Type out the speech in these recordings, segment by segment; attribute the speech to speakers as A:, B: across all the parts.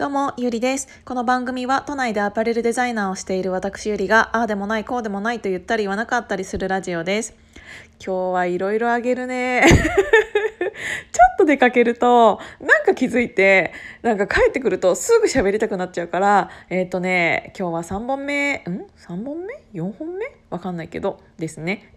A: どうも、ゆりです。この番組は都内でアパレルデザイナーをしている私ゆりが、ああでもない、こうでもないと言ったり言わなかったりするラジオです。今日はいろいろあげるね。ちょっと出かけると、なんか気づいて、なんか帰ってくるとすぐ喋りたくなっちゃうから、えっ、ー、とね、今日は3本目、ん ?3 本目 ?4 本目？わかんないけど、ですね。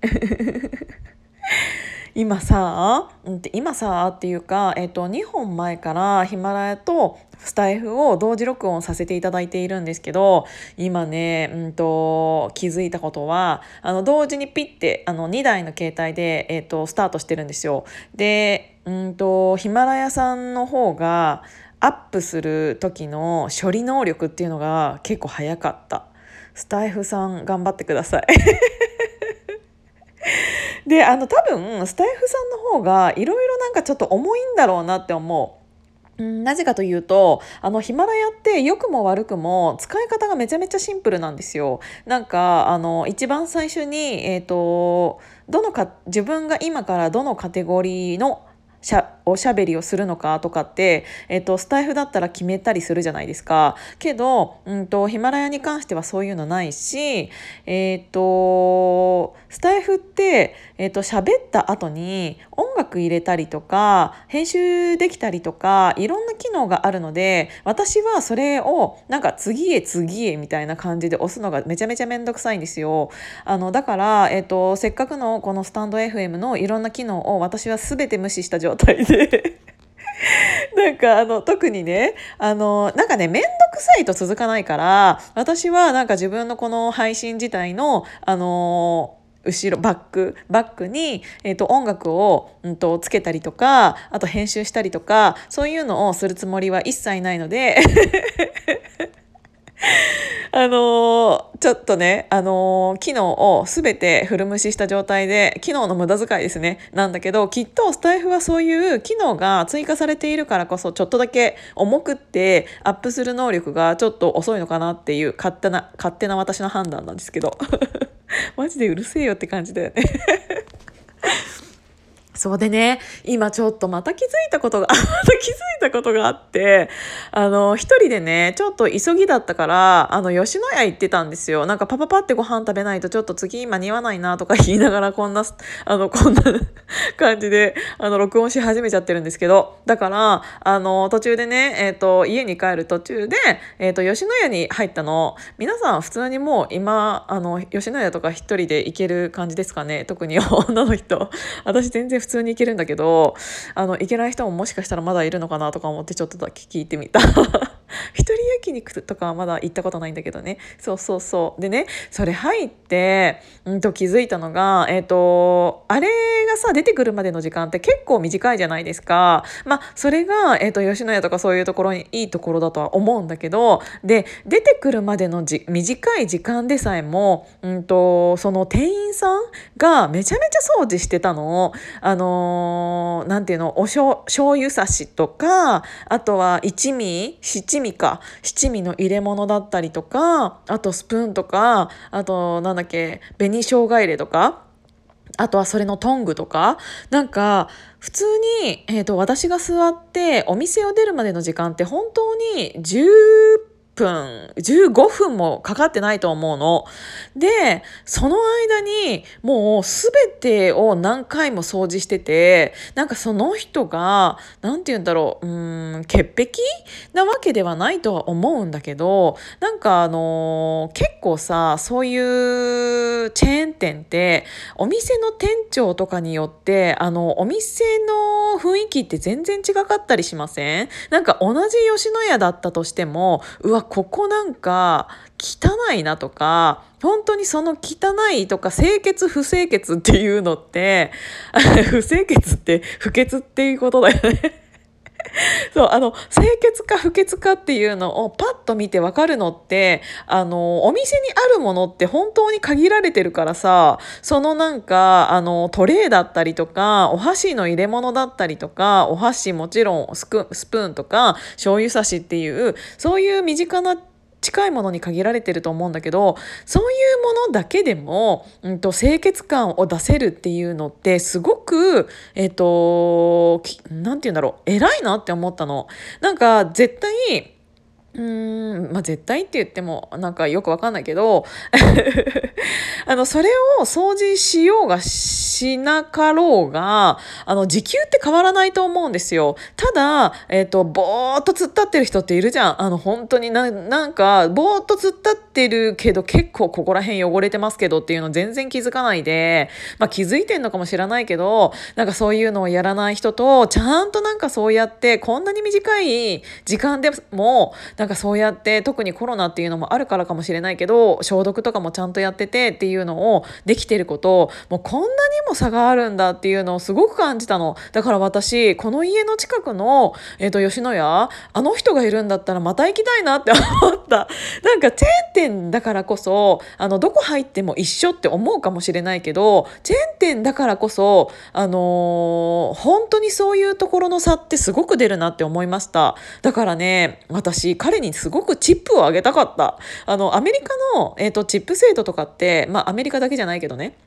A: 今さ、今さっていうか、えっと、2本前からヒマラヤとスタイフを同時録音させていただいているんですけど今ね、うんと、気づいたことはあの同時にピッてあの2台の携帯で、えっと、スタートしてるんですよ。で、うんと、ヒマラヤさんの方がアップする時の処理能力っていうのが結構早かった。スタイフさん頑張ってください。であの多分スタイフさんの方がいろいろなんかちょっと重いんだろうなって思う。なぜかというとあのヒマラヤって良くも悪くも使い方がめちゃめちゃシンプルなんですよ。なんかあの一番最初に、えーと、どのか自分が今からどのカテゴリーのしゃおしゃべりをするのかとかって、えっと、スタイフだったら決めたりするじゃないですか。けど、うんと、ヒマラヤに関してはそういうのないし、えっと、スタイフって、えっと、喋った後に音楽入れたりとか、編集できたりとか、いろんな機能があるので、私はそれをなんか次へ次へみたいな感じで押すのがめちゃめちゃめんどくさいんですよ。あの、だから、えっと、せっかくのこのスタンド FM のいろんな機能を私は全て無視した状態で なんかあの特にねあのなんかね面倒くさいと続かないから私はなんか自分のこの配信自体のあの後ろバックバックに、えーと、音楽を、うんと、つけたりとかあと編集したりとかそういうのをするつもりは一切ないので。あのー、ちょっとね、あのー、機能を全て古無視した状態で、機能の無駄遣いですね。なんだけど、きっとスタイフはそういう機能が追加されているからこそ、ちょっとだけ重くってアップする能力がちょっと遅いのかなっていう勝手な、勝手な私の判断なんですけど。マジでうるせえよって感じだよねそうでね、今ちょっとまた気づいたことが、また気づいたことがあって、あの、一人でね、ちょっと急ぎだったから、あの、吉野家行ってたんですよ。なんかパパパってご飯食べないとちょっと次間に合わないなとか言いながらこんな、あの、こんな感じで、あの、録音し始めちゃってるんですけど、だから、あの、途中でね、えっ、ー、と、家に帰る途中で、えっ、ー、と、吉野家に入ったの、皆さん普通にもう今、あの、吉野家とか一人で行ける感じですかね。特に女の人。私全然普通通に行けるんだけどあの行けない人ももしかしたらまだいるのかなとか思ってちょっとだけ聞いてみた。一人焼肉とかはまだ行ったことないんだけどね。そうそうそう。でねそれ入って、うんと気づいたのがえっ、ー、とあれがさ出てくるまでの時間って結構短いじゃないですか。まあそれが、えーと、吉野家とかそういうところにいいところだとは思うんだけどで出てくるまでのじ短い時間でさえも、うんと、その店員さんがめちゃめちゃ掃除してたの。あのー、ていうのおしょ醤油差しとかあとは一味七味か。七味の入れ物だったりとかあとスプーンとかあとなんだっけ紅生姜入れとかあとはそれのトングとか。なんか普通に、えーと、私が座ってお店を出るまでの時間って本当に10分、15分もかかってないと思うの。で、その間にもうすべてを何回も掃除してて、なんかその人が、なんて言うんだろう、うん、潔癖なわけではないとは思うんだけど、なんかあのー、結構さ、そういうチェーン店って、お店の店長とかによって、あの、お店の雰囲気って全然違かったりしません？なんか同じ吉野家だったとしても、うわ、ここなんか汚いなとか本当にその汚いとか清潔不清潔っていうのって不清潔って不潔っていうことだよね。そうあの清潔か不潔かっていうのをパッと見てわかるのってあのお店にあるものって本当に限られてるからさそのなんかあのトレーだったりとかお箸の入れ物だったりとかお箸もちろんスプーンとか醤油差しっていうそういう身近な近いものに限られてると思うんだけどそういうものだけでも、うんと、清潔感を出せるっていうのってすごくえっ、ー、と何て言うんだろう偉いなって思ったの。なんか絶対うーんまあ絶対って言ってもなんかよくわかんないけど あのそれを掃除しようがしなかろうがあの時給って変わらないと思うんですよ。ただ、えっ、ー、とぼーっと突っ立ってる人っているじゃん。あの本当にななんかぼーっと突っ立ってるけど結構ここら辺汚れてますけどっていうの全然気づかないで、まあ、気づいてんのかもしれないけどなんかそういうのをやらない人とちゃんとなんかそうやってこんなに短い時間でもなんかそうやって特にコロナっていうのもあるからかもしれないけど消毒とかもちゃんとやっててっていうのをできてることもうこんなにも差があるんだっていうのをすごく感じたの。だから私この家の近くの、えーと、吉野家あの人がいるんだったらまた行きたいなって思った。なんかチェーン店だからこそあのどこ入っても一緒って思うかもしれないけどチェーン店だからこそあのー、本当にそういうところの差ってすごく出るなって思いました。だからね私彼にすごくチップをあげたかった。あの、アメリカの、えっ、ー、と、チップ制度とかって、まあ、アメリカだけじゃないけどね。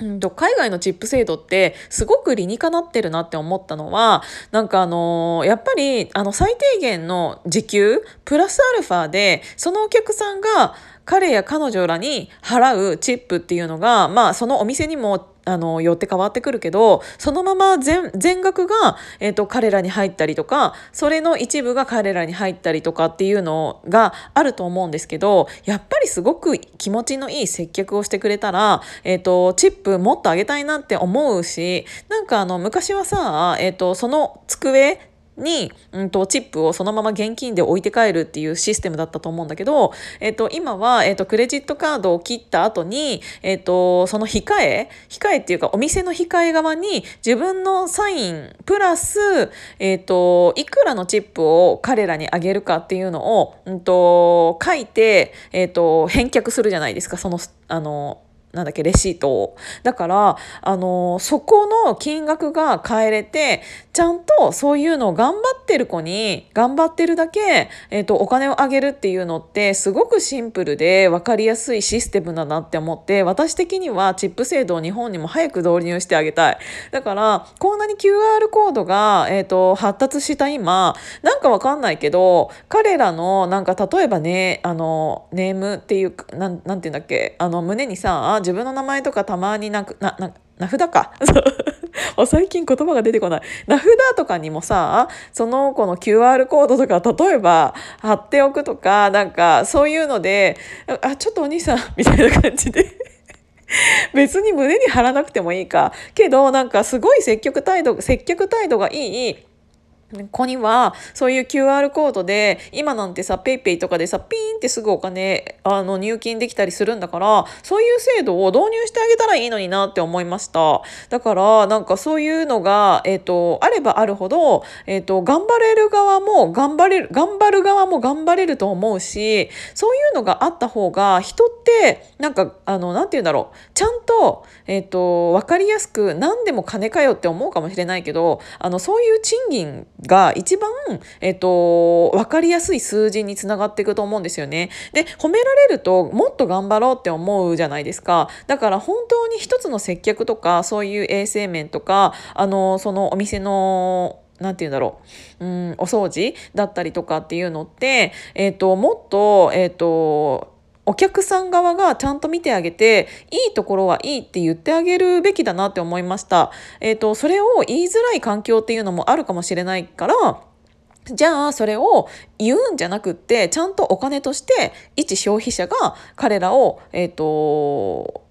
A: うんと海外のチップ制度ってすごく理にかなってるなって思ったのはなんかあのー、やっぱりあの最低限の時給プラスアルファでそのお客さんが彼や彼女らに払うチップっていうのがまあそのお店にもあのよって変わってくるけどそのまま全全額が、えーと、彼らに入ったりとかそれの一部が彼らに入ったりとかっていうのがあると思うんですけどやっぱりすごく気持ちのいい接客をしてくれたら、えーと、チップもっとあげたいなって思うしなんかあの昔はさ、えーとその机に、うんと、チップをそのまま現金で置いて帰るっていうシステムだったと思うんだけど、えっと、今は、えっと、クレジットカードを切った後に、えっと、その控え、控えっていうかお店の控え側に自分のサインプラス、えっと、いくらのチップを彼らにあげるかっていうのを、うんと、書いて、えっと、返却するじゃないですか、その、あの、なんだっけレシートを。だからあのそこの金額が変えれてちゃんとそういうのを頑張ってる子に頑張ってるだけ、えーと、お金をあげるっていうのってすごくシンプルで分かりやすいシステムだなって思って私的にはチップ制度を日本にも早く導入してあげたい。だからこんなに QR コードが、えーと、発達した今なんか分かんないけど彼らのなんか例えばねあのネームっていうなんなんていうんだっけあの胸にさ自分の名前とかたまになくなな名札か。最近言葉が出てこない。名札とかにもさその子の QR コードとか例えば貼っておくとかなんかそういうのであちょっとお兄さん みたいな感じで。別に胸に貼らなくてもいいか。けどなんかすごい積極態度接客態度がいい子にはそういう QR コードで今なんてさ PayPay とかでさピーンってすぐお金あの入金できたりするんだからそういう制度を導入してあげたらいいのになって思いました。だからなんかそういうのが、えーと、あればあるほど、えーと、頑張れる側も頑張れる頑張る側も頑張れると思うしそういうのがあった方が人ってなんかあのなんて言うんだろうちゃんと,、えーと、と分かりやすく何でも金かよって思うかもしれないけどあのそういう賃金が一番、えっと、分かりやすい数字につながっていくと思うんですよね。で褒められるともっと頑張ろうって思うじゃないですか。だから本当に一つの接客とかそういう衛生面とかあのそのお店のなんて言うんだろう、うん、お掃除だったりとかっていうのって、えっ、と、もっと、えっ、と、お客さん側がちゃんと見てあげていいところはいいって言ってあげるべきだなって思いました。えっ、ー、とそれを言いづらい環境っていうのもあるかもしれないからじゃあそれを言うんじゃなくってちゃんとお金として一消費者が彼らをえっ、ー、と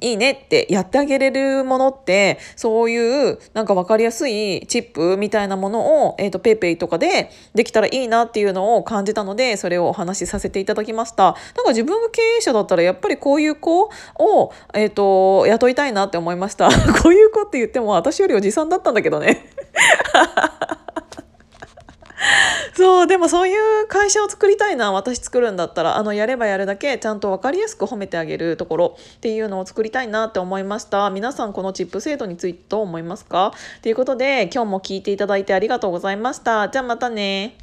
A: いいねってやってあげれるものってそういうなんか分かりやすいチップみたいなものを、えーと、と PayPay とかでできたらいいなっていうのを感じたのでそれをお話しさせていただきました。なんか自分が経営者だったらやっぱりこういう子を、えーと雇いたいなって思いました。こういう子って言っても私よりおじさんだったんだけどね。そうでもそういう会社を作りたいな私作るんだったらあのやればやるだけちゃんと分かりやすく褒めてあげるところっていうのを作りたいなって思いました。皆さんこのチップ制度についてどう思いますか？ということで今日も聞いていただいてありがとうございました。じゃあまたね。